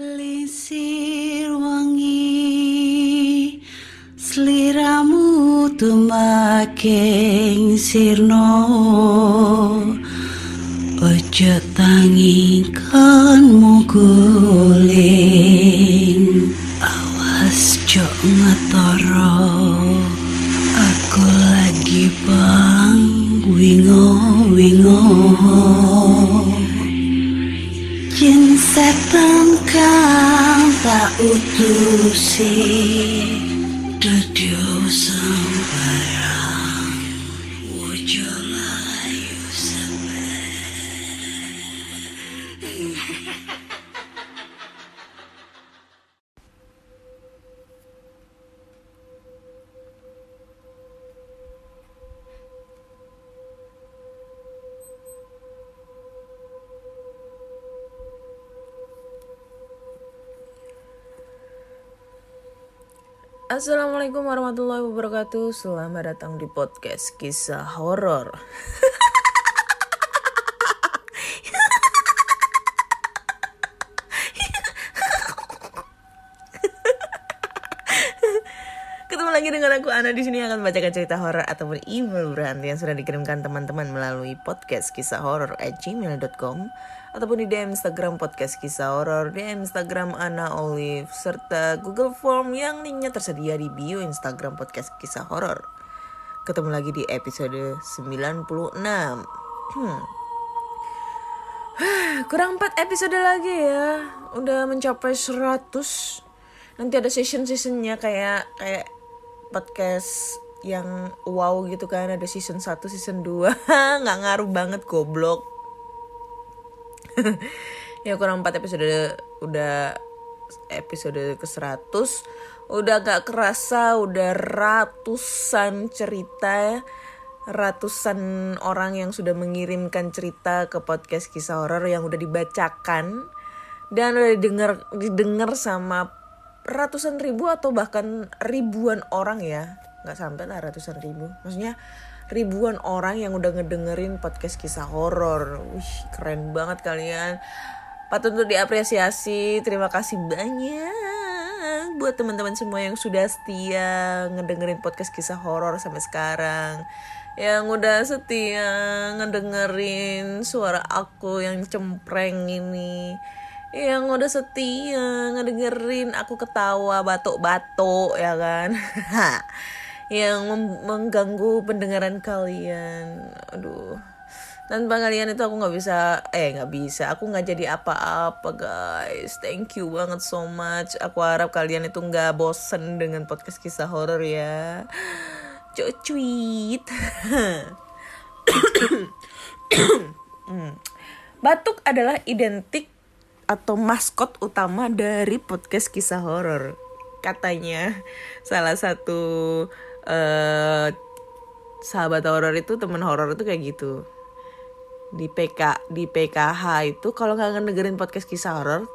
Lisir wangi Seliramu tumaking sirno. Ojo tangi kan muguling Awas jok ngetoro. Aku lagi bang wingo wingo. Jin setan tak Dudu Assalamualaikum warahmatullahi wabarakatuh. Selamat datang di podcast kisah horor. Ketemu lagi dengan aku Ana di sini akan membacakan cerita horor ataupun email berhantu yang sudah dikirimkan teman-teman melalui podcast kisah horor at gmail.com ataupun di DM Instagram podcast kisah horor, DM Instagram Ana Olive serta Google Form yang linknya tersedia di bio Instagram podcast kisah horor. Ketemu lagi di episode 96. Hmm. Kurang 4 episode lagi ya. Udah mencapai 100. Nanti ada season-seasonnya kayak kayak podcast yang wow gitu kan ada season 1, season 2 nggak ngaruh banget goblok ya kurang 4 episode udah episode ke 100 udah gak kerasa udah ratusan cerita ratusan orang yang sudah mengirimkan cerita ke podcast kisah horor yang udah dibacakan dan udah didengar didengar sama ratusan ribu atau bahkan ribuan orang ya. Nggak sampai lah ratusan ribu. Maksudnya ribuan orang yang udah ngedengerin podcast kisah horor. Wih keren banget kalian. Patut untuk diapresiasi. Terima kasih banyak buat teman-teman semua yang sudah setia ngedengerin podcast kisah horor sampai sekarang. Yang udah setia ngedengerin suara aku yang cempreng ini. Yang udah setia ngedengerin aku ketawa batuk-batuk ya kan yang mengganggu pendengaran kalian. Aduh. Tanpa kalian itu aku nggak bisa eh nggak bisa. Aku nggak jadi apa-apa guys. Thank you banget so much. Aku harap kalian itu nggak bosen dengan podcast kisah horor ya. Cuit. Batuk adalah identik atau maskot utama dari podcast kisah horor. Katanya salah satu uh, sahabat horor itu temen horor itu kayak gitu. Di PK di PKH itu kalau nggak ngedengerin podcast kisah horor,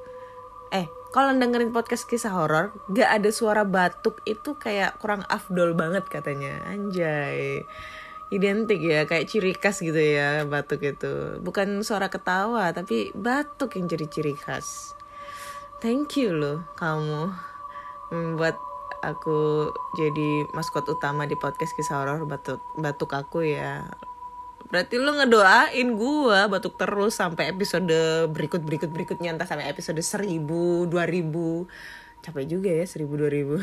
eh kalau dengerin podcast kisah horor gak ada suara batuk itu kayak kurang afdol banget katanya. Anjay identik ya kayak ciri khas gitu ya batuk itu bukan suara ketawa tapi batuk yang jadi ciri khas thank you loh kamu membuat aku jadi maskot utama di podcast kisah horor batuk batuk aku ya. Berarti lo ngedoain gua batuk terus sampai episode berikut berikut berikutnya entah sampai episode seribu dua ribu. Capek juga ya seribu dua ribu.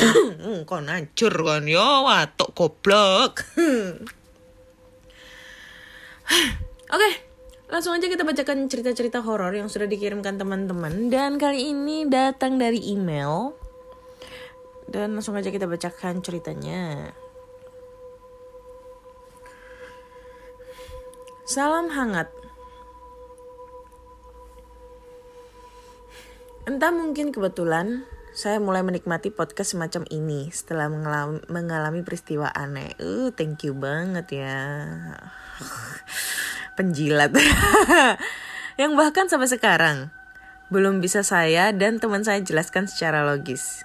Hmm, kon hancur kon yo watuk goblok. Oke langsung aja kita bacakan cerita-cerita horor yang sudah dikirimkan teman-teman dan kali ini datang dari email dan langsung aja kita bacakan ceritanya salam hangat entah mungkin kebetulan saya mulai menikmati podcast semacam ini setelah mengalami, peristiwa aneh. Uh, thank you banget ya. Penjilat. Yang bahkan sampai sekarang belum bisa saya dan teman saya jelaskan secara logis.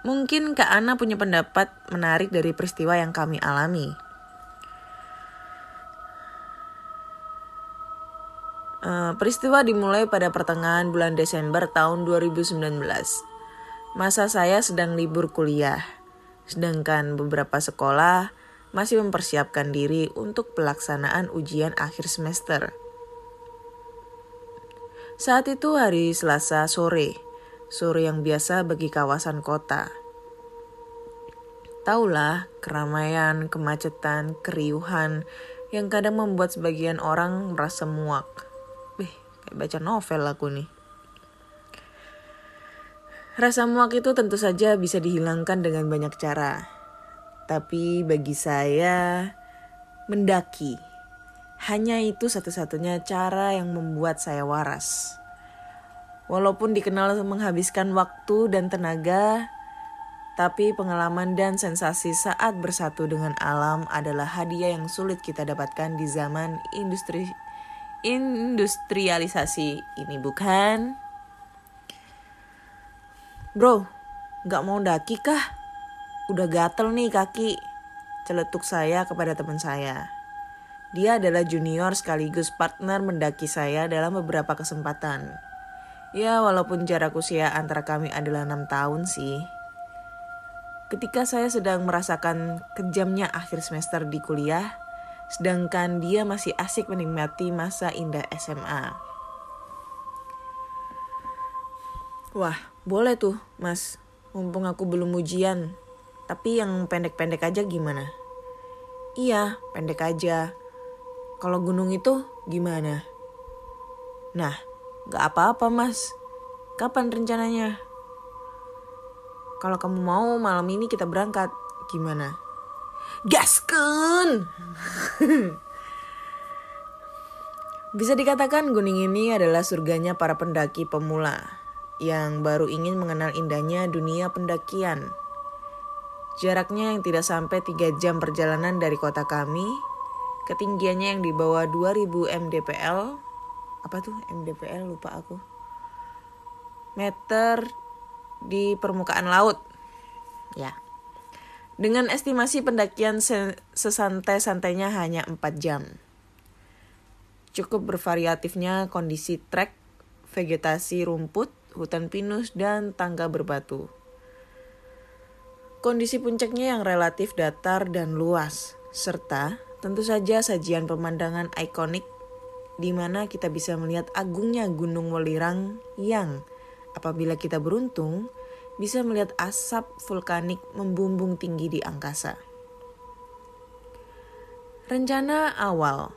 Mungkin Kak Ana punya pendapat menarik dari peristiwa yang kami alami. Eh, peristiwa dimulai pada pertengahan bulan Desember tahun 2019. Masa saya sedang libur kuliah, sedangkan beberapa sekolah masih mempersiapkan diri untuk pelaksanaan ujian akhir semester. Saat itu hari Selasa sore, sore yang biasa bagi kawasan kota. Taulah keramaian, kemacetan, keriuhan yang kadang membuat sebagian orang merasa muak Kayak baca novel aku nih. Rasa muak itu tentu saja bisa dihilangkan dengan banyak cara. Tapi bagi saya, mendaki hanya itu satu-satunya cara yang membuat saya waras. Walaupun dikenal menghabiskan waktu dan tenaga, tapi pengalaman dan sensasi saat bersatu dengan alam adalah hadiah yang sulit kita dapatkan di zaman industri industrialisasi ini bukan? Bro, nggak mau daki kah? Udah gatel nih kaki. Celetuk saya kepada teman saya. Dia adalah junior sekaligus partner mendaki saya dalam beberapa kesempatan. Ya, walaupun jarak usia antara kami adalah enam tahun sih. Ketika saya sedang merasakan kejamnya akhir semester di kuliah, sedangkan dia masih asik menikmati masa indah SMA. Wah, boleh tuh, Mas. Mumpung aku belum ujian. Tapi yang pendek-pendek aja gimana? Iya, pendek aja. Kalau gunung itu gimana? Nah, gak apa-apa mas. Kapan rencananya? Kalau kamu mau malam ini kita berangkat, gimana? Gasken. Bisa dikatakan gunung ini adalah surganya para pendaki pemula yang baru ingin mengenal indahnya dunia pendakian. Jaraknya yang tidak sampai 3 jam perjalanan dari kota kami, ketinggiannya yang di bawah 2000 mdpl. Apa tuh mdpl lupa aku. Meter di permukaan laut. Ya. Dengan estimasi pendakian sesantai-santainya hanya 4 jam. Cukup bervariatifnya kondisi trek, vegetasi rumput, hutan pinus, dan tangga berbatu. Kondisi puncaknya yang relatif datar dan luas, serta tentu saja sajian pemandangan ikonik di mana kita bisa melihat agungnya Gunung Welirang yang apabila kita beruntung bisa melihat asap vulkanik membumbung tinggi di angkasa. Rencana awal,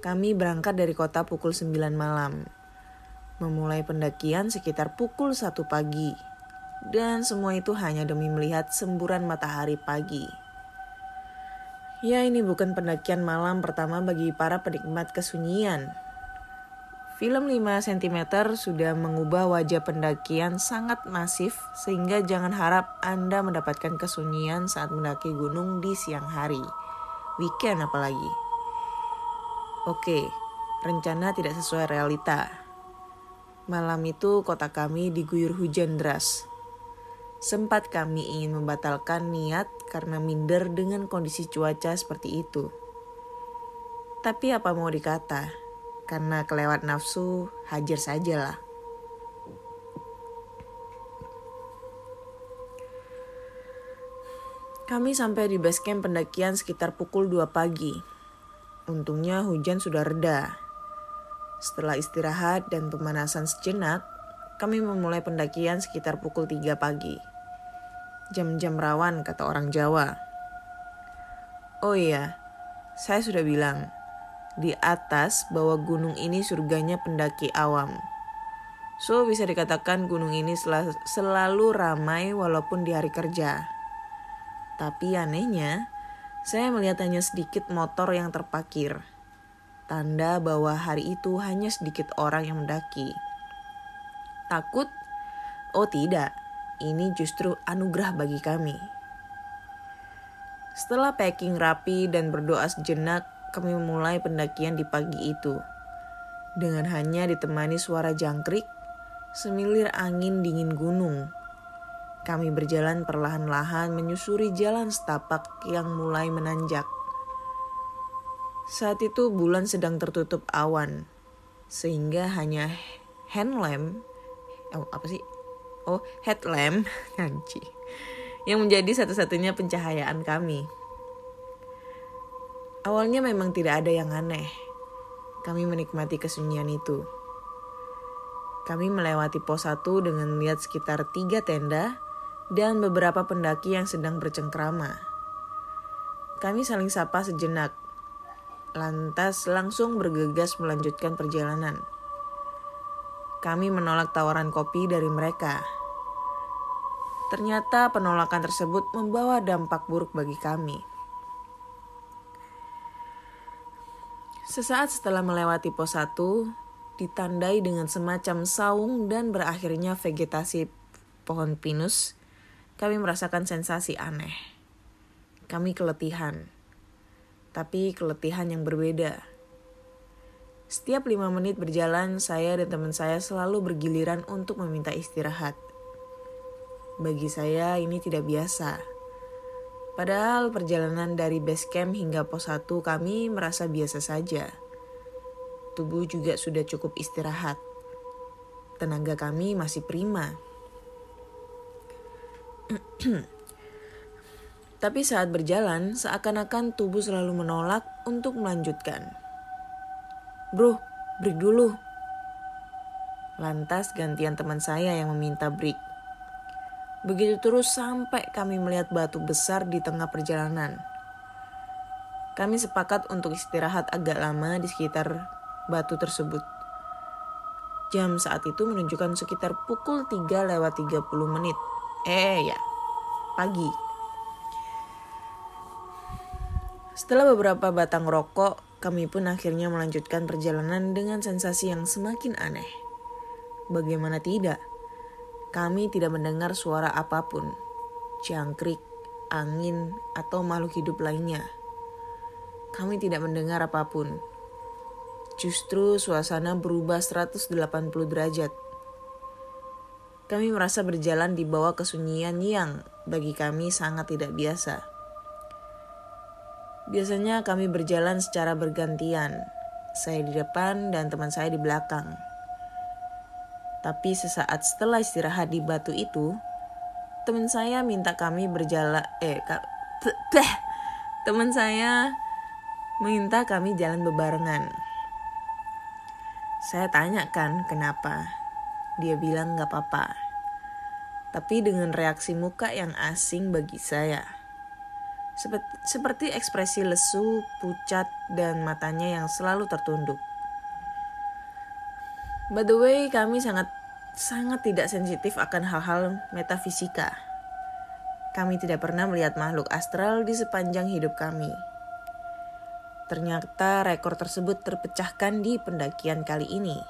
kami berangkat dari kota pukul 9 malam, memulai pendakian sekitar pukul 1 pagi, dan semua itu hanya demi melihat semburan matahari pagi. Ya ini bukan pendakian malam pertama bagi para penikmat kesunyian, Film 5 cm sudah mengubah wajah pendakian sangat masif sehingga jangan harap Anda mendapatkan kesunyian saat mendaki gunung di siang hari. Weekend apalagi. Oke, rencana tidak sesuai realita. Malam itu kota kami diguyur hujan deras. Sempat kami ingin membatalkan niat karena minder dengan kondisi cuaca seperti itu. Tapi apa mau dikata, karena kelewat nafsu hajar saja lah. Kami sampai di base camp pendakian sekitar pukul 2 pagi. Untungnya hujan sudah reda. Setelah istirahat dan pemanasan sejenak, kami memulai pendakian sekitar pukul 3 pagi. Jam-jam rawan kata orang Jawa. Oh iya, saya sudah bilang, di atas bahwa gunung ini surganya pendaki awam. So bisa dikatakan gunung ini sel selalu ramai walaupun di hari kerja. Tapi anehnya, saya melihat hanya sedikit motor yang terpakir. Tanda bahwa hari itu hanya sedikit orang yang mendaki. Takut? Oh tidak, ini justru anugerah bagi kami. Setelah packing rapi dan berdoa sejenak, kami memulai pendakian di pagi itu. Dengan hanya ditemani suara jangkrik, semilir angin dingin gunung. Kami berjalan perlahan-lahan menyusuri jalan setapak yang mulai menanjak. Saat itu bulan sedang tertutup awan. sehingga hanya hand lamp oh, apa sih? Oh headlamp. Kanci yang menjadi satu-satunya pencahayaan kami. Awalnya memang tidak ada yang aneh. Kami menikmati kesunyian itu. Kami melewati pos 1 dengan melihat sekitar tiga tenda dan beberapa pendaki yang sedang bercengkrama. Kami saling sapa sejenak, lantas langsung bergegas melanjutkan perjalanan. Kami menolak tawaran kopi dari mereka. Ternyata penolakan tersebut membawa dampak buruk bagi kami. Sesaat setelah melewati pos 1, ditandai dengan semacam saung dan berakhirnya vegetasi pohon pinus, kami merasakan sensasi aneh. Kami keletihan, tapi keletihan yang berbeda. Setiap lima menit berjalan, saya dan teman saya selalu bergiliran untuk meminta istirahat. Bagi saya ini tidak biasa. Padahal perjalanan dari base camp hingga pos 1 kami merasa biasa saja. Tubuh juga sudah cukup istirahat. Tenaga kami masih prima. Tapi saat berjalan, seakan-akan tubuh selalu menolak untuk melanjutkan. Bro, break dulu. Lantas gantian teman saya yang meminta break. Begitu terus sampai kami melihat batu besar di tengah perjalanan. Kami sepakat untuk istirahat agak lama di sekitar batu tersebut. Jam saat itu menunjukkan sekitar pukul 3 lewat 30 menit. Eh ya, pagi. Setelah beberapa batang rokok, kami pun akhirnya melanjutkan perjalanan dengan sensasi yang semakin aneh. Bagaimana tidak? Kami tidak mendengar suara apa pun, jangkrik, angin, atau makhluk hidup lainnya. Kami tidak mendengar apa pun. Justru suasana berubah 180 derajat kami merasa berjalan di bawah kesunyian yang bagi kami sangat tidak biasa. Biasanya kami berjalan secara bergantian, saya di depan dan teman saya di belakang. Tapi sesaat setelah istirahat di batu itu, teman saya minta kami berjalan eh teh teman saya minta kami jalan bebarengan. Saya tanyakan kenapa. Dia bilang gak apa-apa. Tapi dengan reaksi muka yang asing bagi saya. Seperti, ekspresi lesu, pucat, dan matanya yang selalu tertunduk. By the way, kami sangat sangat tidak sensitif akan hal-hal metafisika. Kami tidak pernah melihat makhluk astral di sepanjang hidup kami. Ternyata rekor tersebut terpecahkan di pendakian kali ini.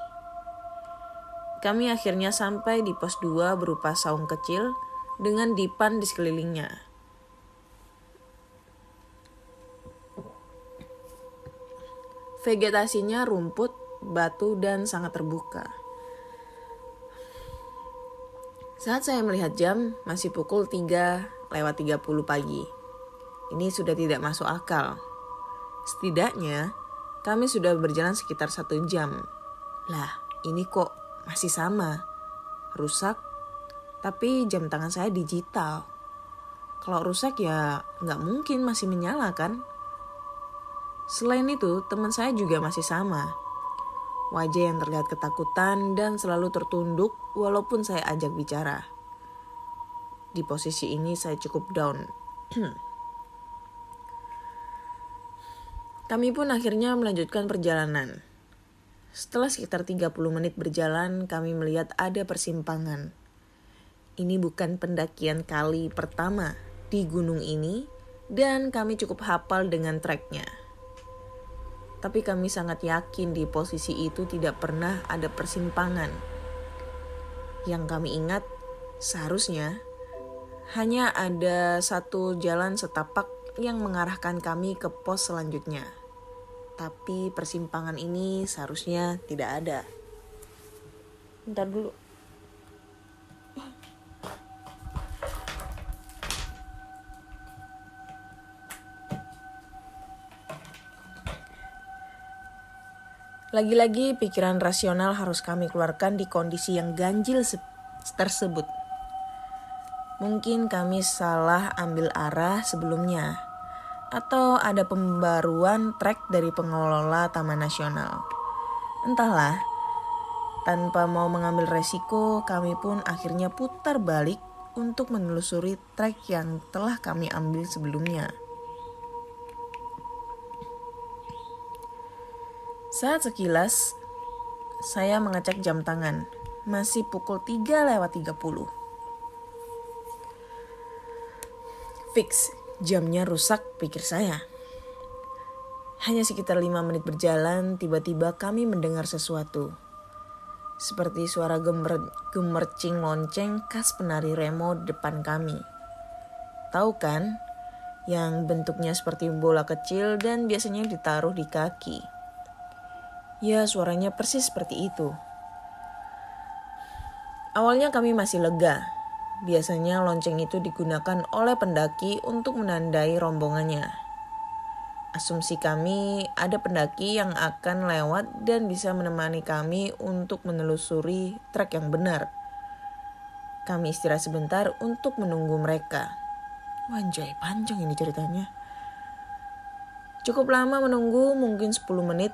Kami akhirnya sampai di pos 2 berupa saung kecil dengan dipan di sekelilingnya. Vegetasinya rumput, batu, dan sangat terbuka. Saat saya melihat jam, masih pukul 3 lewat 30 pagi. Ini sudah tidak masuk akal. Setidaknya, kami sudah berjalan sekitar satu jam. Lah, ini kok masih sama. Rusak, tapi jam tangan saya digital. Kalau rusak ya nggak mungkin masih menyala kan? Selain itu, teman saya juga masih sama. Wajah yang terlihat ketakutan dan selalu tertunduk walaupun saya ajak bicara. Di posisi ini saya cukup down. Kami pun akhirnya melanjutkan perjalanan. Setelah sekitar 30 menit berjalan, kami melihat ada persimpangan. Ini bukan pendakian kali pertama di gunung ini, dan kami cukup hafal dengan treknya. Tapi kami sangat yakin di posisi itu tidak pernah ada persimpangan. Yang kami ingat, seharusnya hanya ada satu jalan setapak yang mengarahkan kami ke pos selanjutnya tapi persimpangan ini seharusnya tidak ada. Bentar dulu. Lagi-lagi pikiran rasional harus kami keluarkan di kondisi yang ganjil tersebut. Mungkin kami salah ambil arah sebelumnya, atau ada pembaruan trek dari pengelola Taman Nasional. Entahlah, tanpa mau mengambil resiko, kami pun akhirnya putar balik untuk menelusuri trek yang telah kami ambil sebelumnya. Saat sekilas, saya mengecek jam tangan. Masih pukul 3 lewat 30. Fix, jamnya rusak pikir saya. Hanya sekitar 5 menit berjalan, tiba-tiba kami mendengar sesuatu. Seperti suara gemer, gemercing lonceng khas penari remo depan kami. Tahu kan? Yang bentuknya seperti bola kecil dan biasanya ditaruh di kaki. Ya, suaranya persis seperti itu. Awalnya kami masih lega. Biasanya lonceng itu digunakan oleh pendaki untuk menandai rombongannya. Asumsi kami ada pendaki yang akan lewat dan bisa menemani kami untuk menelusuri trek yang benar. Kami istirahat sebentar untuk menunggu mereka. Wanjay, panjang ini ceritanya. Cukup lama menunggu, mungkin 10 menit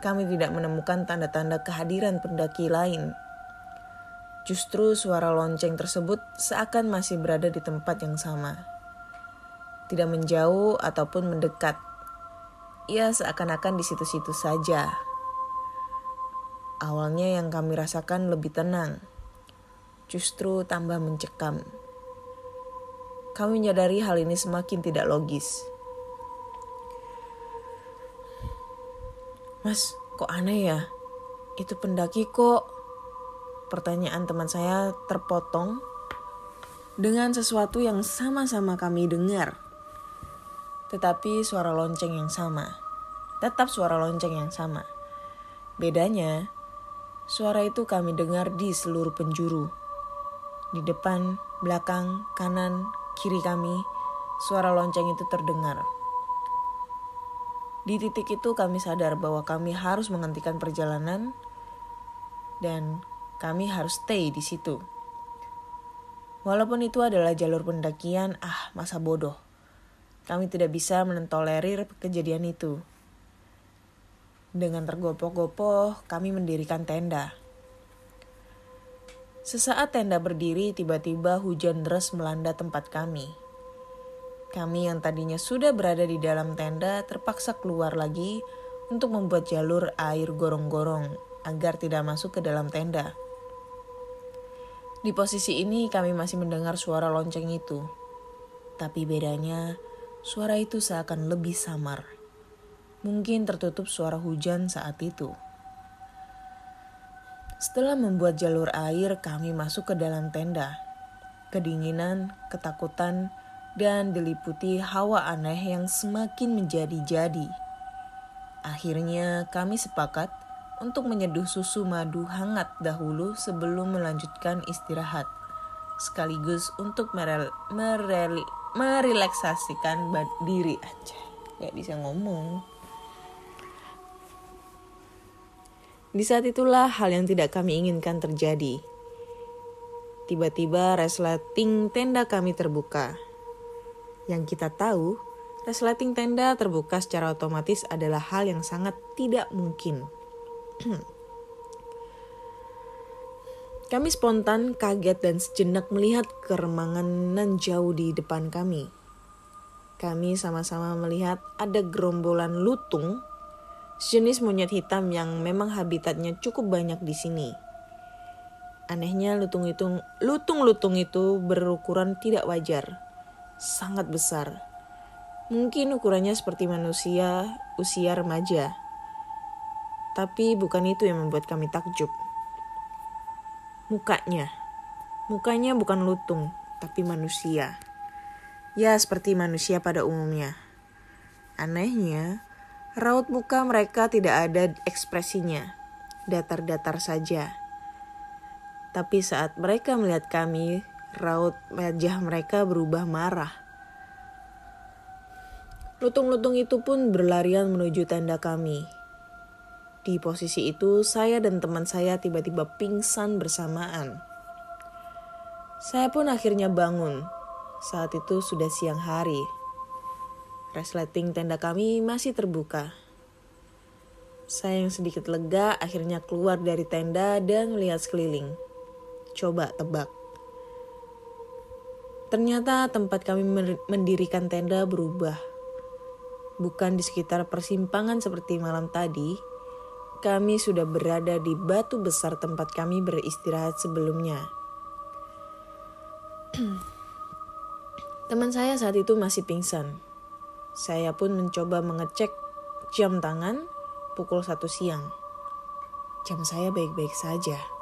kami tidak menemukan tanda-tanda kehadiran pendaki lain. Justru suara lonceng tersebut seakan masih berada di tempat yang sama. Tidak menjauh ataupun mendekat. Ia seakan-akan di situ-situ saja. Awalnya yang kami rasakan lebih tenang. Justru tambah mencekam. Kami menyadari hal ini semakin tidak logis. Mas, kok aneh ya? Itu pendaki kok. Pertanyaan teman saya terpotong dengan sesuatu yang sama-sama kami dengar. Tetapi suara lonceng yang sama. Tetap suara lonceng yang sama. Bedanya, suara itu kami dengar di seluruh penjuru. Di depan, belakang, kanan, kiri kami, suara lonceng itu terdengar. Di titik itu kami sadar bahwa kami harus menghentikan perjalanan dan kami harus stay di situ. Walaupun itu adalah jalur pendakian, ah masa bodoh. Kami tidak bisa mentolerir kejadian itu. Dengan tergopoh-gopoh, kami mendirikan tenda. Sesaat tenda berdiri, tiba-tiba hujan deras melanda tempat kami. Kami yang tadinya sudah berada di dalam tenda terpaksa keluar lagi untuk membuat jalur air gorong-gorong agar tidak masuk ke dalam tenda. Di posisi ini kami masih mendengar suara lonceng itu. Tapi bedanya, suara itu seakan lebih samar. Mungkin tertutup suara hujan saat itu. Setelah membuat jalur air, kami masuk ke dalam tenda. Kedinginan, ketakutan, dan diliputi hawa aneh yang semakin menjadi-jadi. Akhirnya kami sepakat untuk menyeduh susu madu hangat dahulu sebelum melanjutkan istirahat, sekaligus untuk merel, merel, merelaksasikan diri aja. Gak bisa ngomong. Di saat itulah hal yang tidak kami inginkan terjadi. Tiba-tiba resleting tenda kami terbuka yang kita tahu, resleting tenda terbuka secara otomatis adalah hal yang sangat tidak mungkin. kami spontan kaget dan sejenak melihat keremangan jauh di depan kami. Kami sama-sama melihat ada gerombolan lutung, sejenis monyet hitam yang memang habitatnya cukup banyak di sini. Anehnya lutung itu lutung-lutung itu berukuran tidak wajar sangat besar. Mungkin ukurannya seperti manusia usia remaja. Tapi bukan itu yang membuat kami takjub. Mukanya. Mukanya bukan lutung, tapi manusia. Ya, seperti manusia pada umumnya. Anehnya, raut muka mereka tidak ada ekspresinya. Datar-datar saja. Tapi saat mereka melihat kami, Raut wajah mereka berubah marah. Lutung-lutung itu pun berlarian menuju tenda kami. Di posisi itu, saya dan teman saya tiba-tiba pingsan bersamaan. Saya pun akhirnya bangun. Saat itu sudah siang hari. Resleting tenda kami masih terbuka. Saya yang sedikit lega akhirnya keluar dari tenda dan melihat sekeliling. Coba tebak. Ternyata tempat kami mendirikan tenda berubah. Bukan di sekitar persimpangan seperti malam tadi, kami sudah berada di batu besar tempat kami beristirahat sebelumnya. Teman saya saat itu masih pingsan. Saya pun mencoba mengecek jam tangan pukul satu siang. Jam saya baik-baik saja.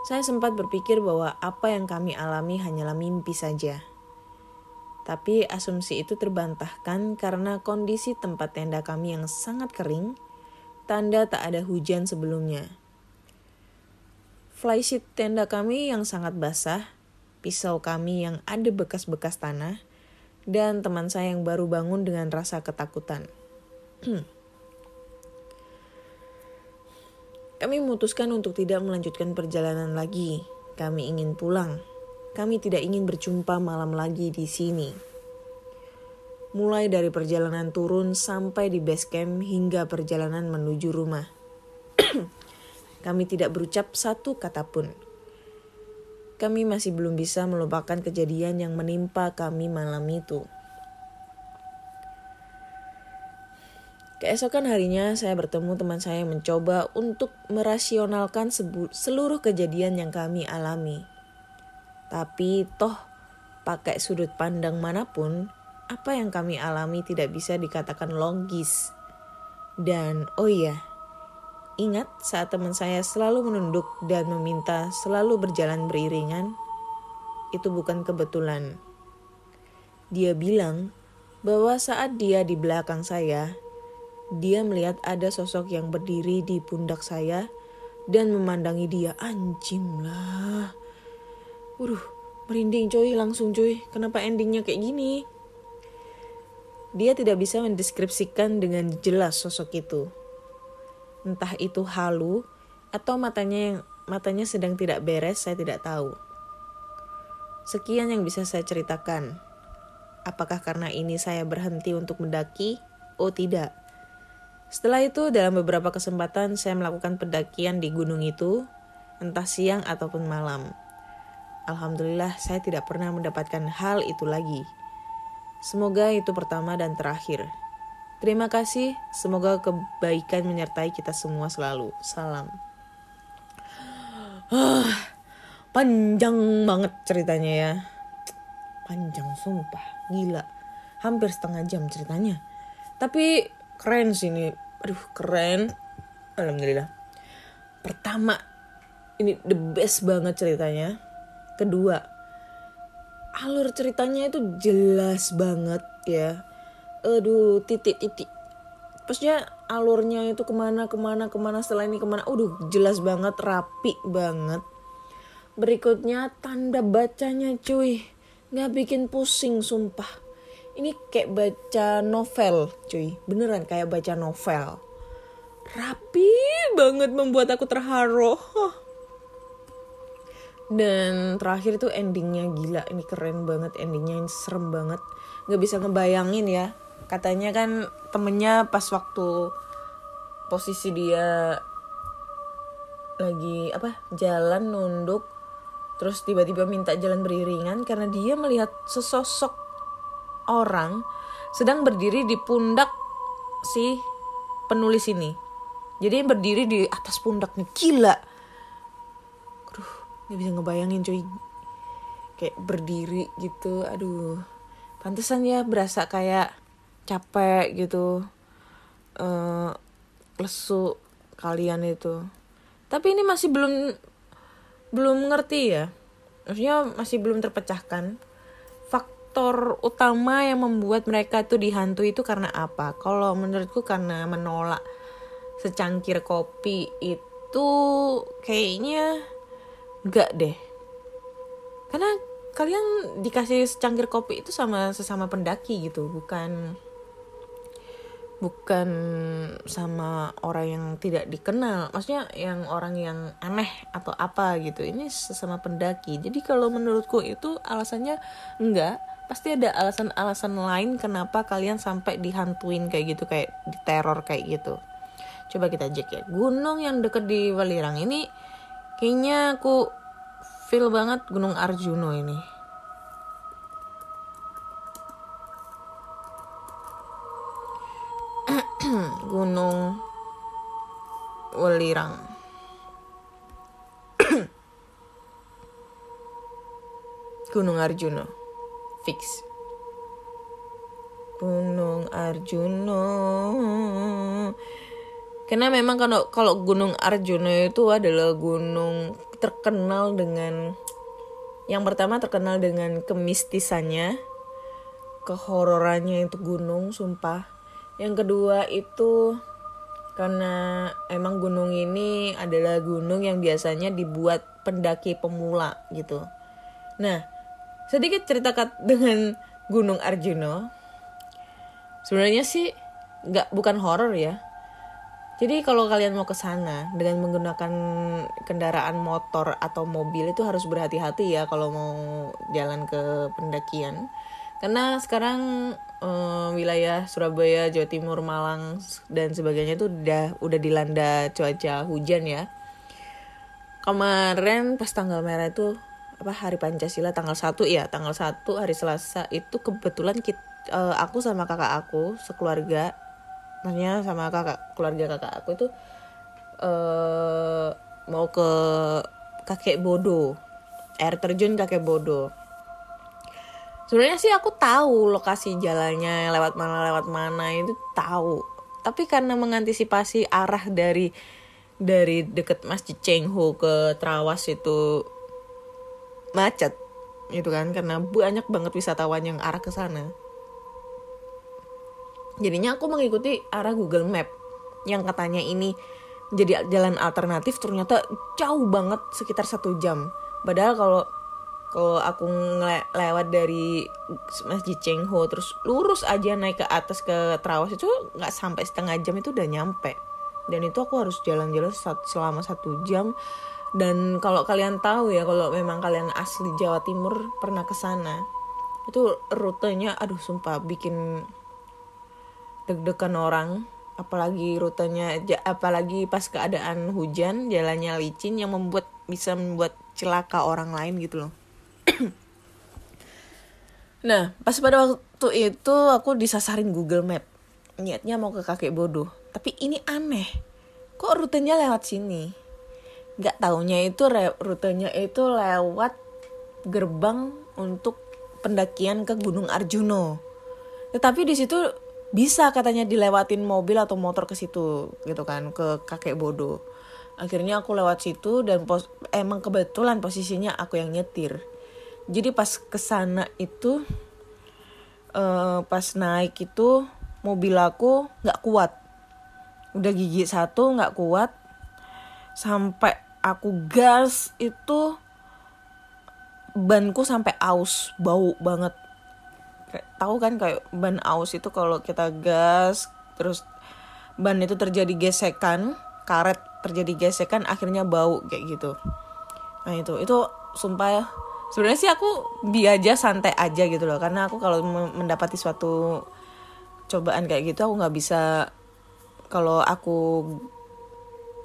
Saya sempat berpikir bahwa apa yang kami alami hanyalah mimpi saja. Tapi asumsi itu terbantahkan karena kondisi tempat tenda kami yang sangat kering tanda tak ada hujan sebelumnya. Flysheet tenda kami yang sangat basah, pisau kami yang ada bekas-bekas tanah, dan teman saya yang baru bangun dengan rasa ketakutan. Kami memutuskan untuk tidak melanjutkan perjalanan lagi. Kami ingin pulang. Kami tidak ingin berjumpa malam lagi di sini mulai dari perjalanan turun sampai di base camp hingga perjalanan menuju rumah. Kami tidak berucap satu kata pun. Kami masih belum bisa melupakan kejadian yang menimpa kami malam itu. Keesokan harinya saya bertemu teman saya mencoba untuk merasionalkan seluruh kejadian yang kami alami. Tapi toh pakai sudut pandang mana pun, apa yang kami alami tidak bisa dikatakan logis. Dan oh iya, ingat saat teman saya selalu menunduk dan meminta selalu berjalan beriringan, itu bukan kebetulan. Dia bilang bahwa saat dia di belakang saya, dia melihat ada sosok yang berdiri di pundak saya dan memandangi dia anjing lah. Waduh, merinding coy langsung coy. Kenapa endingnya kayak gini? Dia tidak bisa mendeskripsikan dengan jelas sosok itu. Entah itu halu atau matanya yang matanya sedang tidak beres, saya tidak tahu. Sekian yang bisa saya ceritakan. Apakah karena ini saya berhenti untuk mendaki? Oh tidak. Setelah itu dalam beberapa kesempatan saya melakukan pendakian di gunung itu, entah siang ataupun malam. Alhamdulillah saya tidak pernah mendapatkan hal itu lagi. Semoga itu pertama dan terakhir. Terima kasih, semoga kebaikan menyertai kita semua selalu. Salam. Ah, panjang banget ceritanya ya. Panjang sumpah, gila. Hampir setengah jam ceritanya. Tapi keren sih ini. Aduh, keren. Alhamdulillah. Pertama, ini the best banget ceritanya. Kedua, alur ceritanya itu jelas banget ya aduh titik-titik pasnya alurnya itu ke mana ke mana ke mana setelah ini ke mana aduh jelas banget rapi banget berikutnya tanda bacanya cuy nggak bikin pusing sumpah ini kayak baca novel cuy. Beneran kayak baca novel. Rapi banget membuat aku terharu. Dan terakhir itu endingnya gila. Ini keren banget endingnya ini serem banget. Nggak bisa ngebayangin ya. Katanya kan temennya pas waktu posisi dia lagi apa jalan nunduk terus tiba-tiba minta jalan beriringan karena dia melihat sesosok orang sedang berdiri di pundak si penulis ini. Jadi berdiri di atas pundaknya gila. Nggak bisa ngebayangin cuy. Kayak berdiri gitu aduh. Pantesan ya berasa kayak capek gitu. Uh, lesu kalian itu. Tapi ini masih belum belum ngerti ya. Maksudnya masih belum terpecahkan faktor utama yang membuat mereka itu dihantui itu karena apa? Kalau menurutku karena menolak secangkir kopi itu kayaknya Enggak deh. Karena kalian dikasih secangkir kopi itu sama sesama pendaki gitu, bukan bukan sama orang yang tidak dikenal. Maksudnya yang orang yang aneh atau apa gitu. Ini sesama pendaki. Jadi kalau menurutku itu alasannya enggak pasti ada alasan-alasan lain kenapa kalian sampai dihantuin kayak gitu kayak diteror kayak gitu coba kita cek ya gunung yang deket di Walirang ini kayaknya aku feel banget Gunung Arjuno ini Gunung Welirang. Gunung Arjuno. Fix. Gunung Arjuno. Karena memang kalau kalau Gunung Arjuno itu adalah gunung terkenal dengan yang pertama terkenal dengan kemistisannya, kehororannya itu gunung, sumpah yang kedua itu karena emang gunung ini adalah gunung yang biasanya dibuat pendaki pemula gitu. Nah, sedikit cerita dengan Gunung Arjuna. Sebenarnya sih nggak bukan horor ya. Jadi kalau kalian mau ke sana dengan menggunakan kendaraan motor atau mobil itu harus berhati-hati ya kalau mau jalan ke pendakian. Karena sekarang um, wilayah Surabaya, Jawa Timur, Malang dan sebagainya itu udah udah dilanda cuaca hujan ya. Kemarin pas tanggal merah itu apa hari Pancasila tanggal 1 ya, tanggal 1 hari Selasa itu kebetulan kita, uh, aku sama kakak aku sekeluarga nanya sama kakak keluarga kakak aku itu uh, mau ke kakek bodo air terjun kakek bodo. Sebenarnya sih aku tahu lokasi jalannya lewat mana lewat mana itu tahu. Tapi karena mengantisipasi arah dari dari deket masjid Chengho ke Trawas itu macet itu kan? Karena banyak banget wisatawan yang arah ke sana. Jadinya aku mengikuti arah Google Map yang katanya ini jadi jalan alternatif ternyata jauh banget sekitar satu jam. Padahal kalau kalau aku lewat dari masjid Chengho terus lurus aja naik ke atas ke Trawas itu nggak sampai setengah jam itu udah nyampe. Dan itu aku harus jalan-jalan selama satu jam dan kalau kalian tahu ya kalau memang kalian asli Jawa Timur pernah ke sana itu rutenya aduh sumpah bikin deg-degan orang. Apalagi rutenya apalagi pas keadaan hujan jalannya licin yang membuat bisa membuat celaka orang lain gitu loh. Nah pas pada waktu itu aku disasarin Google Map. Niatnya mau ke kakek bodoh. Tapi ini aneh. Kok rutenya lewat sini Gak taunya itu rutenya itu lewat gerbang untuk pendakian ke Gunung Arjuno tetapi di situ bisa katanya dilewatin mobil atau motor ke situ gitu kan ke kakek bodoh. Akhirnya aku lewat situ dan pos emang kebetulan posisinya aku yang nyetir. Jadi pas ke sana itu uh, pas naik itu mobil aku nggak kuat. Udah gigi satu nggak kuat sampai aku gas itu banku sampai aus bau banget. Tahu kan kayak ban aus itu kalau kita gas terus ban itu terjadi gesekan karet terjadi gesekan akhirnya bau kayak gitu. Nah itu itu sumpah ya sebenarnya sih aku bi aja santai aja gitu loh. Karena aku kalau mendapati suatu cobaan kayak gitu aku nggak bisa kalau aku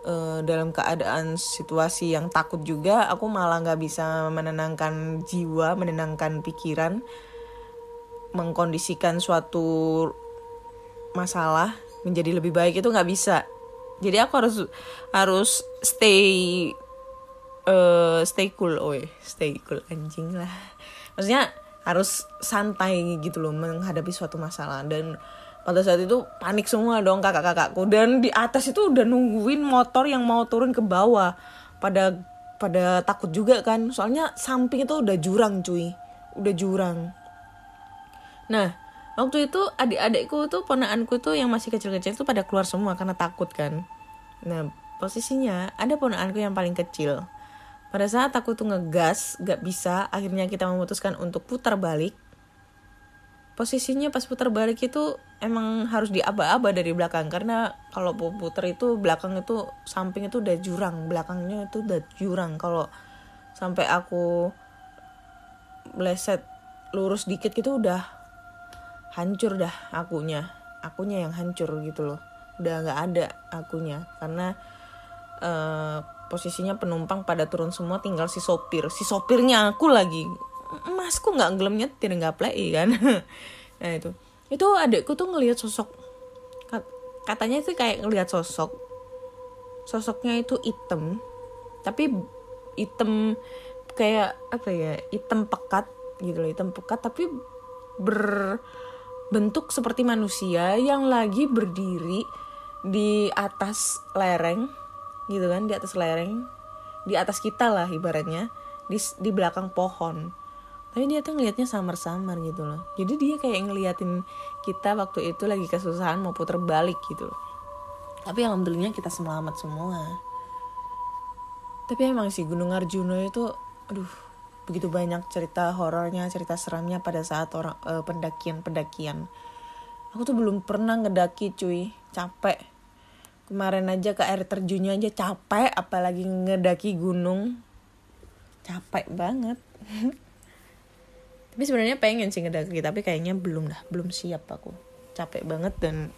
uh, dalam keadaan situasi yang takut juga aku malah nggak bisa menenangkan jiwa menenangkan pikiran mengkondisikan suatu masalah menjadi lebih baik itu nggak bisa jadi aku harus harus stay uh, stay cool, oi, stay cool anjing lah. Maksudnya harus santai gitu loh menghadapi suatu masalah dan pada saat itu panik semua dong kakak-kakakku. Dan di atas itu udah nungguin motor yang mau turun ke bawah. Pada pada takut juga kan. Soalnya samping itu udah jurang cuy. Udah jurang. Nah waktu itu adik-adikku tuh ponaanku tuh yang masih kecil-kecil tuh pada keluar semua karena takut kan. Nah posisinya ada ponaanku yang paling kecil. Pada saat aku tuh ngegas, gak bisa, akhirnya kita memutuskan untuk putar balik. Posisinya pas putar balik itu emang harus diaba-aba dari belakang. Karena kalau puter itu belakang itu samping itu udah jurang belakangnya itu udah jurang. Kalau sampai aku meleset lurus dikit gitu udah hancur dah akunya. Akunya yang hancur gitu loh. Udah nggak ada akunya. Karena eh, posisinya penumpang pada turun semua tinggal si sopir. Si sopirnya aku lagi masku nggak gelem nyetir nggak play kan? Nah itu. Itu adekku tuh ngelihat sosok. Kat- katanya itu kayak ngelihat sosok. Sosoknya itu hitam tapi hitam kayak apa ya hitam pekat gitu loh hitam pekat tapi berbentuk seperti manusia yang lagi berdiri di atas lereng gitu kan di atas lereng di atas kita lah ibaratnya di di belakang pohon tapi dia tuh ngelihatnya samar-samar gitu loh. Jadi dia kayak ngeliatin kita waktu itu lagi kesusahan mau puter balik gitu loh. Tapi alhamdulillah kita selamat semua. Tapi emang sih Gunung Arjuna itu aduh begitu banyak cerita horornya cerita seramnya pada saat orang eh, pendakian-pendakian. Aku tuh belum pernah ngedaki cuy. Capek. Kemarin aja ke air terjunnya aja capek apalagi ngedaki gunung. Capek banget tapi sebenarnya pengen sih ngedaki tapi kayaknya belum dah belum siap aku capek banget dan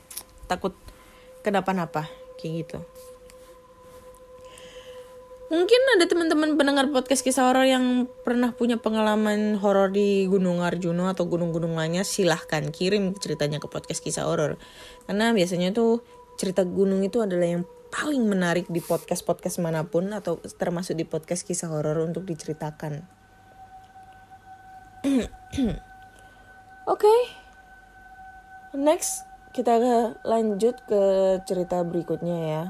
takut kenapa-napa kayak gitu Mungkin ada teman-teman pendengar podcast kisah horor yang pernah punya pengalaman horor di Gunung Arjuna atau gunung-gunung lainnya silahkan kirim ceritanya ke podcast kisah horor. Karena biasanya tuh cerita gunung itu adalah yang paling menarik di podcast-podcast mana pun atau termasuk di podcast kisah horor untuk diceritakan. Oke. Next kita lanjut ke cerita berikutnya ya.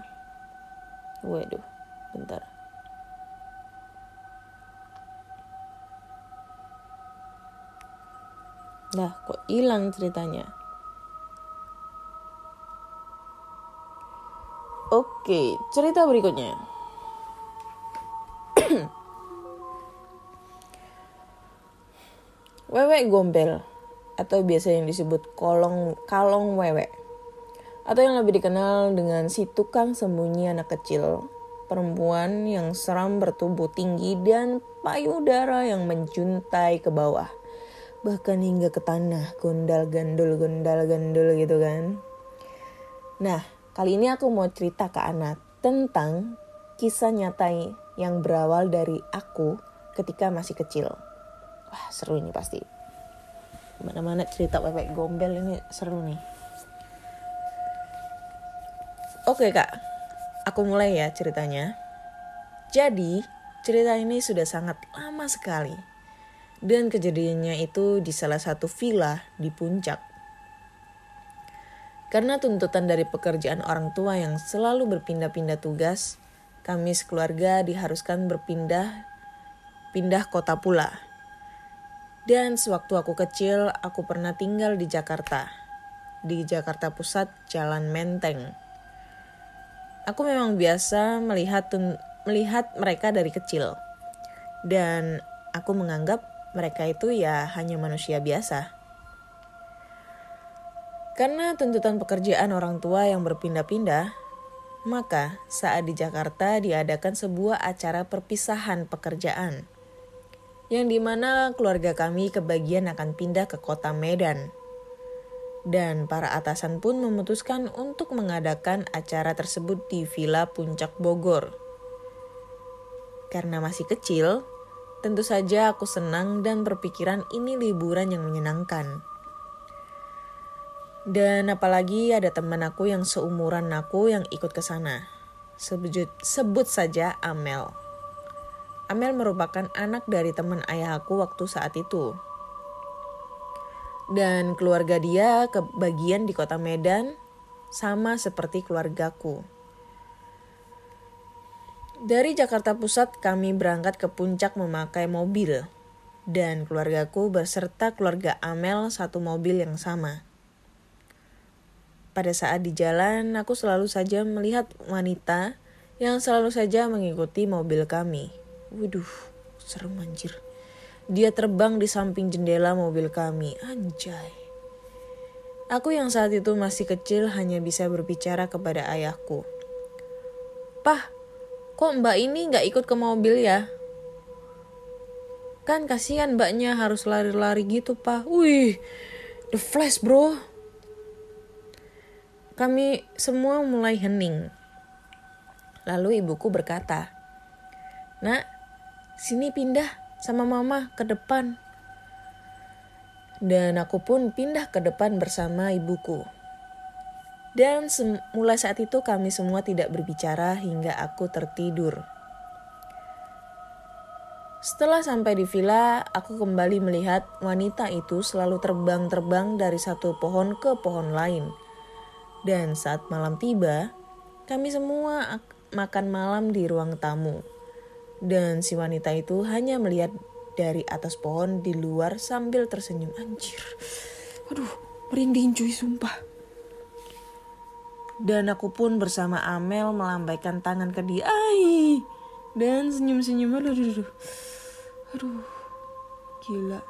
Waduh, bentar. Nah, kok hilang ceritanya? Oke, cerita berikutnya. Wewe gombel atau biasa yang disebut kolong kalong wewe. Atau yang lebih dikenal dengan si tukang sembunyi anak kecil perempuan yang seram bertubuh tinggi dan payudara yang menjuntai ke bawah. Bahkan hingga ke tanah gondal gandul gondal gandul gitu kan. Nah kali ini aku mau cerita ke anak tentang kisah nyata yang berawal dari aku ketika masih kecil wah seru ini pasti. Mana-mana cerita bebek gombel ini seru nih. Oke kak. Aku mulai ya ceritanya. Jadi cerita ini sudah sangat lama sekali. Dan kejadiannya itu di salah satu villa di puncak. Karena tuntutan dari pekerjaan orang tua yang selalu berpindah-pindah tugas, kami sekeluarga diharuskan berpindah pindah kota pula. Dan sewaktu aku kecil, aku pernah tinggal di Jakarta. Di Jakarta Pusat, Jalan Menteng. Aku memang biasa melihat melihat mereka dari kecil. Dan aku menganggap mereka itu ya hanya manusia biasa. Karena tuntutan pekerjaan orang tua yang berpindah-pindah, maka saat di Jakarta diadakan sebuah acara perpisahan pekerjaan, yang di mana keluarga kami kebagian akan pindah ke kota Medan. Dan para atasan pun memutuskan untuk mengadakan acara tersebut di Villa Puncak Bogor. Karena masih kecil, Tentu saja aku senang dan berpikiran ini liburan yang menyenangkan. Dan apalagi ada teman aku yang seumuran aku yang ikut ke sana. Sebut, sebut saja Amel. Amel merupakan anak dari teman ayah aku waktu saat itu. Dan keluarga dia kebagian di kota Medan sama seperti keluargaku. Dari Jakarta Pusat kami berangkat ke puncak memakai mobil dan keluargaku beserta keluarga Amel satu mobil yang sama. Pada saat di jalan, aku selalu saja melihat wanita yang selalu saja mengikuti mobil kami. Waduh, serem anjir. Dia terbang di samping jendela mobil kami, anjay. Aku yang saat itu masih kecil hanya bisa berbicara kepada ayahku. Pah, kok mbak ini nggak ikut ke mobil ya? Kan kasihan mbaknya harus lari-lari gitu, Pak. Wih, the flash, bro. Kami semua mulai hening. Lalu ibuku berkata, Nak, sini pindah sama mama ke depan. Dan aku pun pindah ke depan bersama ibuku. Dan mulai saat itu kami semua tidak berbicara hingga aku tertidur. Setelah sampai di villa, aku kembali melihat wanita itu selalu terbang-terbang dari satu pohon ke pohon lain. Dan saat malam tiba, kami semua makan malam di ruang tamu. Dan si wanita itu hanya melihat dari atas pohon di luar sambil tersenyum. Anjir. Aduh, merinding cuy sumpah. Dan aku pun bersama Amel melambaikan tangan ke dia. Ay, dan senyum-senyum. Aduh, aduh, aduh. Aduh, gila.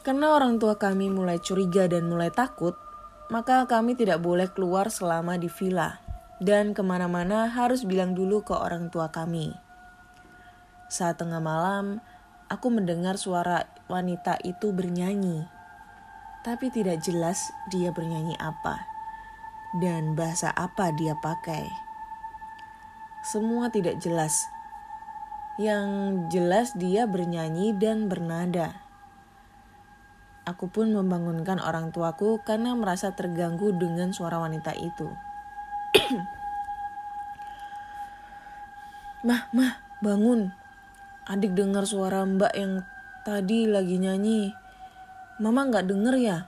Karena orang tua kami mulai curiga dan mulai takut, maka kami tidak boleh keluar selama di villa. Dan ke mana-mana harus bilang dulu ke orang tua kami. Saat tengah malam, aku mendengar suara wanita itu bernyanyi. Tapi tidak jelas dia bernyanyi apa. Dan bahasa apa dia pakai semua tidak jelas. Yang jelas dia bernyanyi dan bernada. Aku pun membangunkan orang tuaku karena merasa terganggu dengan suara wanita itu. mah, mah, bangun. Adik dengar suara mbak yang tadi lagi nyanyi. Mama nggak denger ya?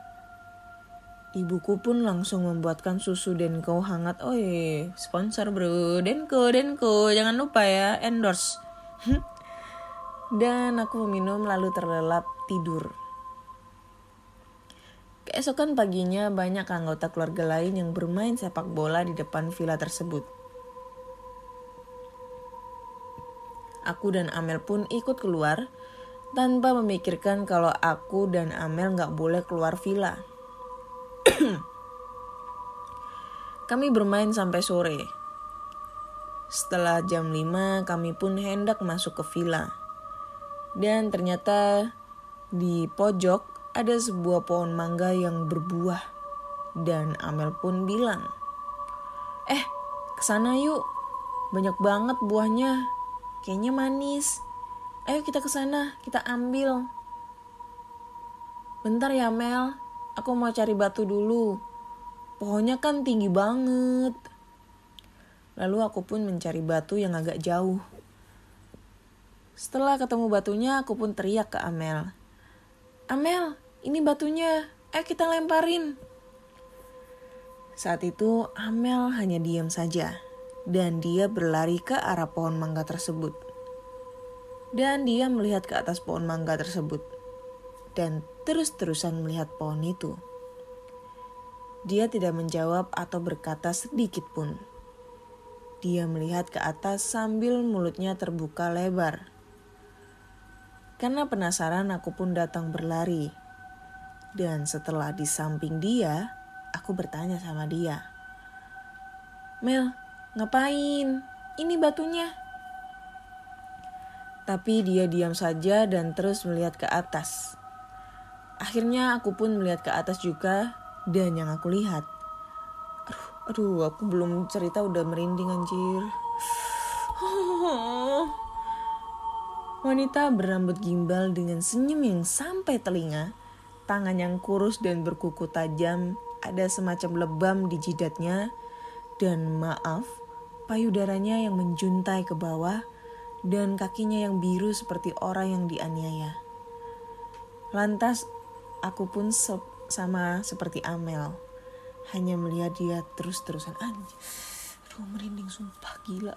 Ibuku pun langsung membuatkan susu Denko hangat. Iya, sponsor bro. Denko, Denko. Jangan lupa ya, endorse. Dan aku meminum lalu terlelap tidur. Keesokan paginya banyak anggota keluarga lain yang bermain sepak bola di depan villa tersebut. Aku dan Amel pun ikut keluar tanpa memikirkan kalau aku dan Amel nggak boleh keluar villa. kami bermain sampai sore. Setelah jam 5, kami pun hendak masuk ke villa. Dan ternyata di pojok ada sebuah pohon mangga yang berbuah. Dan Amel pun bilang, Eh, ke sana yuk. Banyak banget buahnya. Kayaknya manis. Ayo kita ke sana, kita ambil. Bentar ya Mel, Aku mau cari batu dulu. Pohonnya kan tinggi banget. Lalu aku pun mencari batu yang agak jauh. Setelah ketemu batunya, aku pun teriak ke Amel. Amel, ini batunya. Eh kita lemparin. Saat itu Amel hanya diam saja. Dan dia berlari ke arah pohon mangga tersebut. Dan dia melihat ke atas pohon mangga tersebut. Dan terus-terusan melihat pohon itu. Dia tidak menjawab atau berkata sedikit pun. Dia melihat ke atas sambil mulutnya terbuka lebar. Karena penasaran, aku pun datang berlari. Dan setelah di samping dia, aku bertanya sama dia, "Mel, ngapain? Ini batunya." Tapi dia diam saja dan terus melihat ke atas. Akhirnya aku pun melihat ke atas juga dan yang aku lihat. Aduh, aduh aku belum cerita udah merinding anjir. Wanita berambut gimbal dengan senyum yang sampai telinga, tangan yang kurus dan berkuku tajam, ada semacam lebam di jidatnya, dan maaf, payudaranya yang menjuntai ke bawah, dan kakinya yang biru seperti orang yang dianiaya. Lantas Aku pun se sama seperti Amel. Hanya melihat dia terus-terusan anjir. Aduh merinding sumpah gila.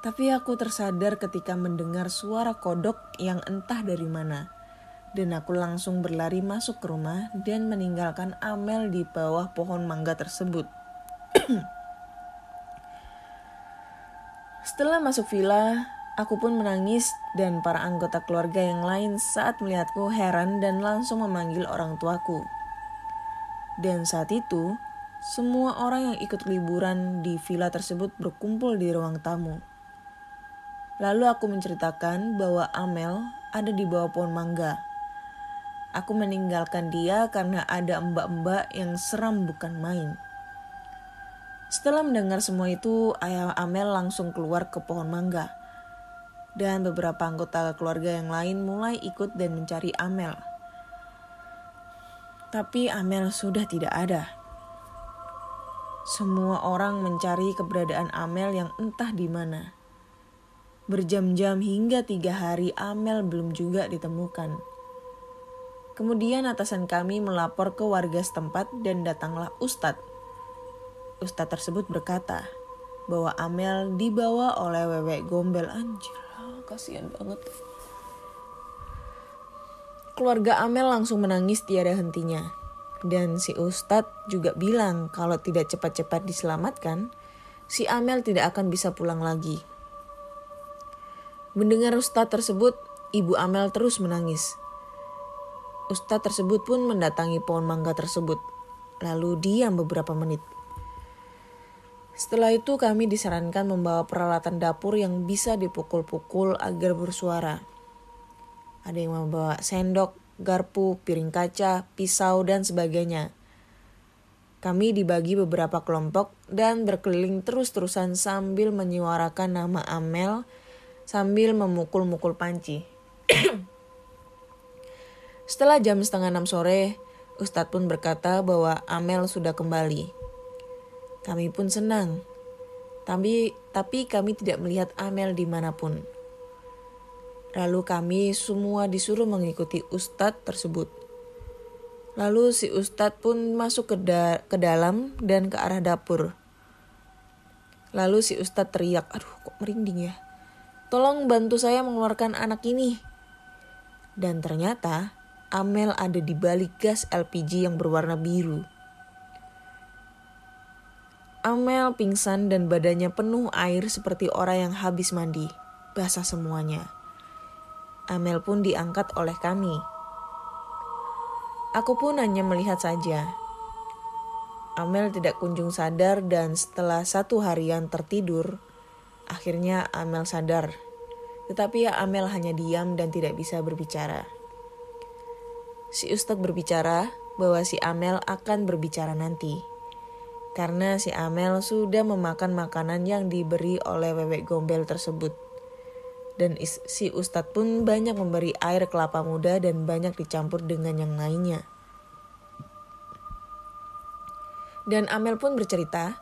Tapi aku tersadar ketika mendengar suara kodok yang entah dari mana. Dan aku langsung berlari masuk ke rumah dan meninggalkan Amel di bawah pohon mangga tersebut. Setelah masuk villa, Aku pun menangis dan para anggota keluarga yang lain saat melihatku heran dan langsung memanggil orang tuaku. Dan saat itu, semua orang yang ikut liburan di villa tersebut berkumpul di ruang tamu. Lalu aku menceritakan bahwa Amel ada di bawah pohon mangga. Aku meninggalkan dia karena ada mbak-mbak yang seram bukan main. Setelah mendengar semua itu, ayah Amel langsung keluar ke pohon mangga dan beberapa anggota keluarga yang lain mulai ikut dan mencari Amel. Tapi Amel sudah tidak ada. Semua orang mencari keberadaan Amel yang entah di mana. Berjam-jam hingga tiga hari Amel belum juga ditemukan. Kemudian atasan kami melapor ke warga setempat dan datanglah Ustadz. Ustadz tersebut berkata bahwa Amel dibawa oleh Wewe Gombel anjir kasihan banget. Keluarga Amel langsung menangis tiada hentinya. Dan si Ustadz juga bilang kalau tidak cepat-cepat diselamatkan, si Amel tidak akan bisa pulang lagi. Mendengar Ustadz tersebut, ibu Amel terus menangis. Ustadz tersebut pun mendatangi pohon mangga tersebut, lalu diam beberapa menit. Setelah itu kami disarankan membawa peralatan dapur yang bisa dipukul-pukul agar bersuara. Ada yang membawa sendok, garpu, piring kaca, pisau, dan sebagainya. Kami dibagi beberapa kelompok dan berkeliling terus-terusan sambil menyuarakan nama Amel sambil memukul-mukul panci. Setelah jam setengah enam sore, Ustadz pun berkata bahwa Amel sudah kembali. Kami pun senang. Tapi, tapi kami tidak melihat Amel di mana pun. Lalu kami semua disuruh mengikuti ustadz tersebut. Lalu si ustadz pun masuk ke, da ke dalam dan ke arah dapur. Lalu si ustadz teriak, aduh kok merinding ya. Tolong bantu saya mengeluarkan anak ini. Dan ternyata Amel ada di balik gas LPG yang berwarna biru. Amel pingsan dan badannya penuh air seperti orang yang habis mandi. Basah semuanya. Amel pun diangkat oleh kami. Aku pun hanya melihat saja. Amel tidak kunjung sadar dan setelah satu harian tertidur, akhirnya Amel sadar. Tetapi Amel hanya diam dan tidak bisa berbicara. Si Ustadz berbicara bahwa si Amel akan berbicara nanti karena si Amel sudah memakan makanan yang diberi oleh Wewe Gombel tersebut. Dan si Ustadz pun banyak memberi air kelapa muda dan banyak dicampur dengan yang lainnya. Dan Amel pun bercerita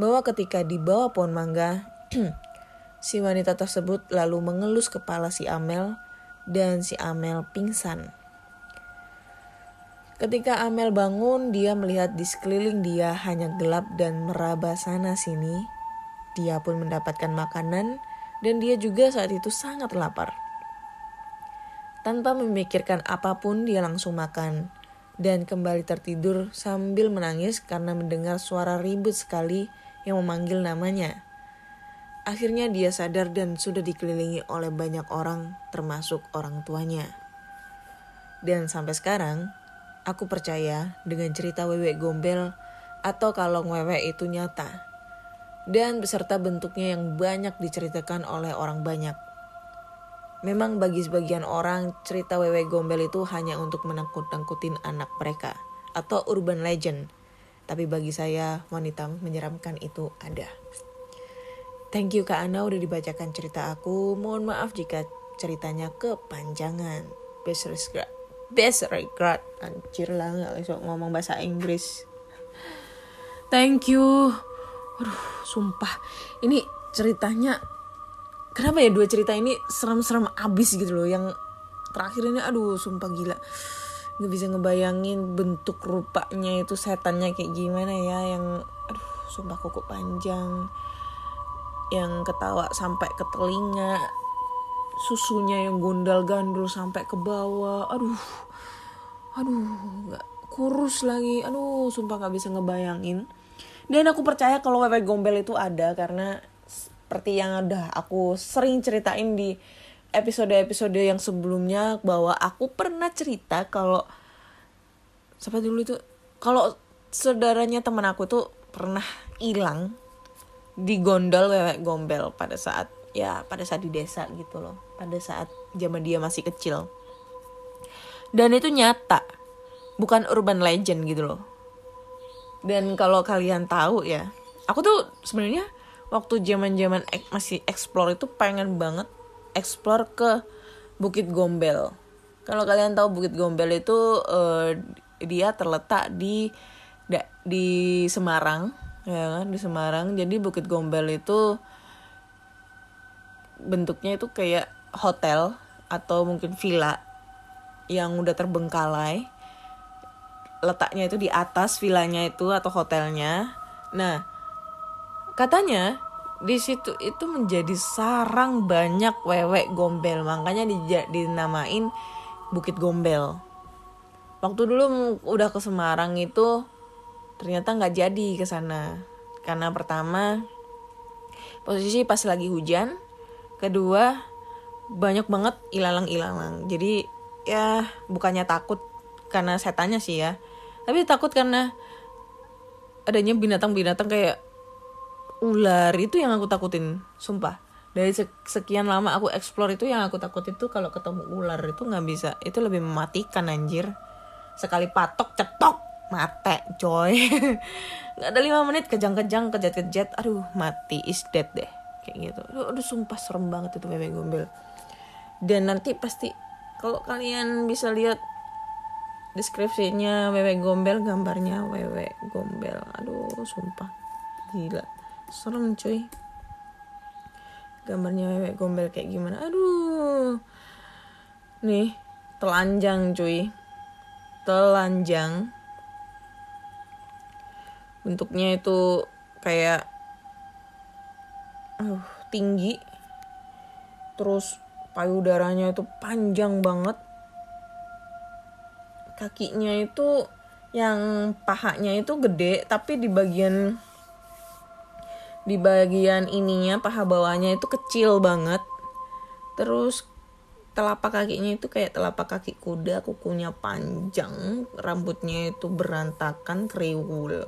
bahwa ketika di bawah pohon mangga, si wanita tersebut lalu mengelus kepala si Amel dan si Amel pingsan. Ketika Amel bangun, dia melihat di sekeliling dia hanya gelap dan meraba sana sini. Dia pun mendapatkan makanan dan dia juga saat itu sangat lapar. Tanpa memikirkan apa pun, dia langsung makan dan kembali tertidur sambil menangis karena mendengar suara ribut sekali yang memanggil namanya. Akhirnya dia sadar dan sudah dikelilingi oleh banyak orang, termasuk orang tuanya. Dan sampai sekarang, Aku percaya dengan cerita Wewe Gombel atau kalau Wewe itu nyata. Dan beserta bentuknya yang banyak diceritakan oleh orang banyak. Memang bagi sebagian orang cerita Wewe Gombel itu hanya untuk menakut-nakutin anak mereka atau urban legend. Tapi bagi saya wanita menyeramkan itu ada. Thank you Kak Ana udah dibacakan cerita aku. Mohon maaf jika ceritanya kepanjangan. Best regards best regard. Anjir lah nggak bisa ngomong bahasa Inggris. Thank you. Aduh sumpah. Ini ceritanya kenapa ya dua cerita ini serem-serem abis gitu loh? Yang terakhir ini aduh sumpah gila. Nggak bisa ngebayangin bentuk rupanya itu setannya kayak gimana ya yang aduh sumpah kuku panjang. Yang ketawa sampai ke telinga susunya yang gondal gandul sampai ke bawah. Aduh. Aduh nggak kurus lagi. Aduh sumpah nggak bisa ngebayangin. Dan aku percaya kalau wewe gombel itu ada karena seperti yang udah aku sering ceritain di episode-episode yang sebelumnya bahwa aku pernah cerita kalau siapa dulu itu? Kalau saudaranya teman aku tuh pernah hilang di gondol wewek gombel pada saat ya pada saat di desa gitu loh pada saat zaman dia masih kecil. Dan itu nyata. Bukan urban legend gitu loh. Dan kalau kalian tahu ya aku tuh sebenarnya waktu zaman zaman masih explore itu pengen banget explore ke Bukit Gombel. Kalau kalian tahu Bukit Gombel itu uh, dia terletak di di Semarang ya kan? Di Semarang. Jadi Bukit Gombel itu bentuknya itu kayak hotel atau mungkin villa yang udah terbengkalai letaknya itu di atas villanya itu atau hotelnya. Nah katanya di situ itu menjadi sarang banyak wewek gombel makanya di, dinamain Bukit Gombel. Waktu dulu udah ke Semarang itu ternyata nggak jadi ke sana. Karena pertama posisi pas lagi hujan kedua banyak banget ilalang-ilalang. Jadi ya bukannya takut karena setannya sih ya. Tapi takut karena adanya binatang-binatang kayak ular itu yang aku takutin sumpah. Dari sekian lama aku explore itu yang aku takut itu kalau ketemu ular itu nggak bisa. Itu lebih mematikan anjir. Sekali patok cetok mate coy. Nggak ada lima menit kejang-kejang kejat-kejat. Aduh mati is dead deh. Kayak gitu. Aduh, aduh sumpah serem banget itu bebek gombel dan nanti pasti kalau kalian bisa lihat deskripsinya bebek gombel gambarnya bebek gombel. Aduh sumpah. Gila. Serem cuy. Gambarnya bebek gombel kayak gimana? Aduh. Nih telanjang cuy. Telanjang. Bentuknya itu kayak uh, tinggi. Terus payudaranya itu panjang banget. Kakinya itu yang pahanya itu gede tapi di bagian di bagian ininya paha bawahnya itu kecil banget. Terus telapak kakinya itu kayak telapak kaki kuda kukunya panjang rambutnya itu berantakan kriwul.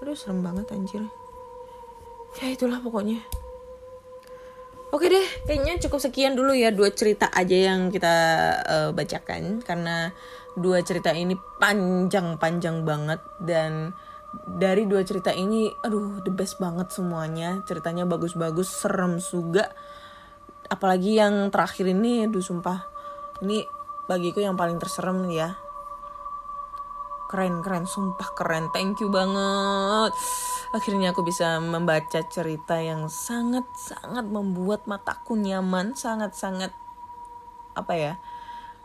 Aduh serem banget anjir. Ya itulah pokoknya Oke deh, kayaknya cukup sekian dulu ya dua cerita aja yang kita uh, bacakan karena dua cerita ini panjang-panjang banget dan dari dua cerita ini aduh the best banget semuanya. Ceritanya bagus-bagus, serem juga. Apalagi yang terakhir ini aduh sumpah. Ini bagiku yang paling terserem ya keren keren. Sumpah keren. Thank you banget. Akhirnya aku bisa membaca cerita yang sangat sangat membuat mataku nyaman. Sangat sangat apa ya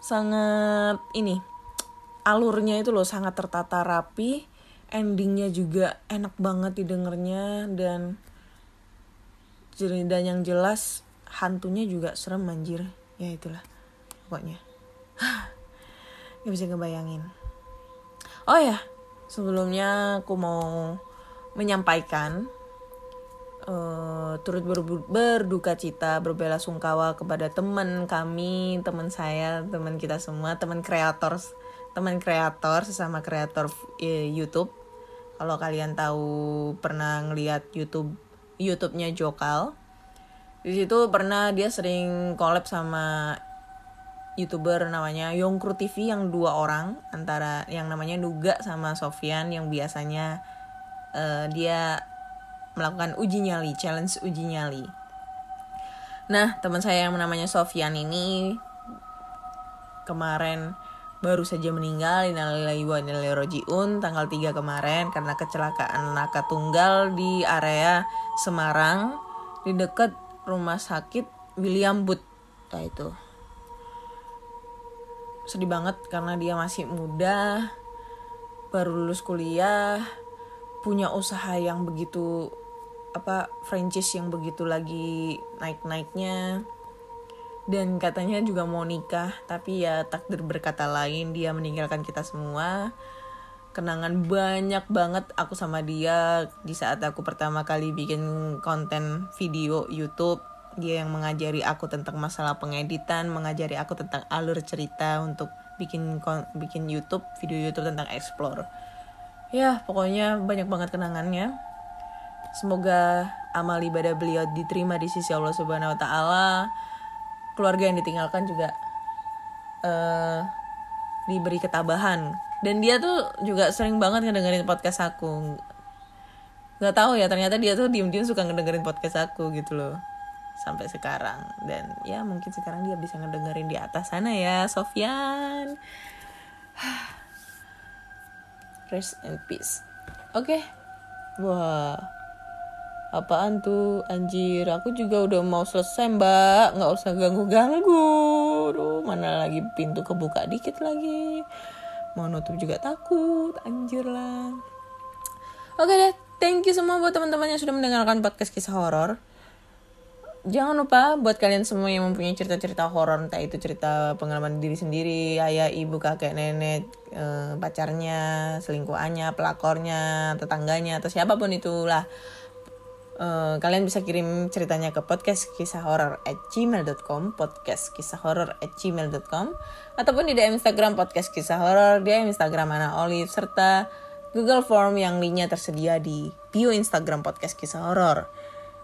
sangat ini alurnya itu loh sangat tertata rapi. Endingnya juga enak banget didengarnya dan cerita yang jelas hantunya juga serem anjir. Ya itulah pokoknya. Nggak bisa ngebayangin Oh ya, sebelumnya aku mau menyampaikan uh, turut ber berduka cita, berbela sungkawa kepada teman kami, teman saya, teman kita semua, teman kreator, teman kreator sesama kreator uh, YouTube. Kalau kalian tahu pernah ngeliat YouTube YouTube-nya Jokal, di situ pernah dia sering collab sama youtuber namanya Yongkru TV yang dua orang antara yang namanya Nuga sama Sofian yang biasanya uh, dia melakukan uji nyali challenge uji nyali. Nah teman saya yang namanya Sofian ini kemarin baru saja meninggal innalillahi wa rojiun tanggal 3 kemarin karena kecelakaan naka tunggal di area Semarang di dekat rumah sakit William Booth. Nah itu sedih banget karena dia masih muda baru lulus kuliah punya usaha yang begitu apa franchise yang begitu lagi naik-naiknya. Dan katanya juga mau nikah tapi ya takdir berkata lain dia meninggalkan kita semua. Kenangan banyak banget aku sama dia di saat aku pertama kali bikin konten video YouTube dia yang mengajari aku tentang masalah pengeditan mengajari aku tentang alur cerita untuk bikin bikin YouTube video YouTube tentang explore. Ya pokoknya banyak banget kenangannya. Semoga amal ibadah beliau diterima di sisi Allah Subhanahu Wa Taala. Keluarga yang ditinggalkan juga eh diberi ketabahan. Dan dia tuh juga sering banget ngedengerin podcast aku. Nggak tahu ya ternyata dia tuh diem-diem suka ngedengerin podcast aku gitu loh sampai sekarang. Dan ya mungkin sekarang dia bisa ngedengerin di atas sana ya Sofyan. Rest in peace. Oke. Wah apaan tuh? Anjir aku juga udah mau selesai mbak. Nggak usah ganggu ganggu Duh, mana lagi pintu kebuka dikit lagi. Mau nutup juga takut anjir lah. Oke deh thank you semua buat teman-teman yang sudah mendengarkan podcast kisah horor jangan lupa buat kalian semua yang mempunyai cerita-cerita horor entah itu cerita pengalaman diri sendiri ayah ibu kakek nenek eh, pacarnya selingkuhannya pelakornya tetangganya atau siapa pun itulah. Eh, kalian bisa kirim ceritanya ke podcast kisah horor at gmail.com podcast kisah horor at gmail.com ataupun di DM Instagram podcast kisah horor DM Instagram Ana Olive serta Google Form yang linknya tersedia di bio Instagram podcast kisah horor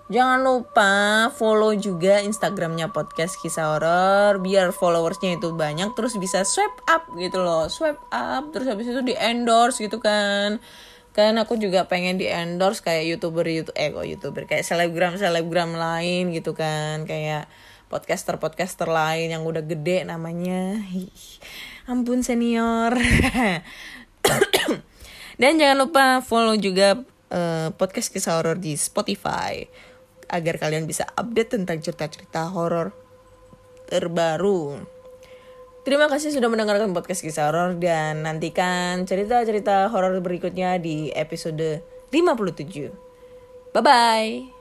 Jangan lupa follow juga Instagramnya podcast kisah horor biar followersnya itu banyak terus bisa swipe up gitu loh swipe up terus habis itu di endorse gitu kan. Kan aku juga pengen di endorse kayak youtuber youtube eh kok youtuber kayak selebgram selebgram lain gitu kan kayak podcaster podcaster lain yang udah gede namanya. Ih, ampun senior. Dan jangan lupa follow juga eh, podcast kisah horor di Spotify agar kalian bisa update tentang cerita-cerita horor terbaru. Terima kasih sudah mendengarkan podcast kisah horor dan nantikan cerita-cerita horor berikutnya di episode 57. Bye bye.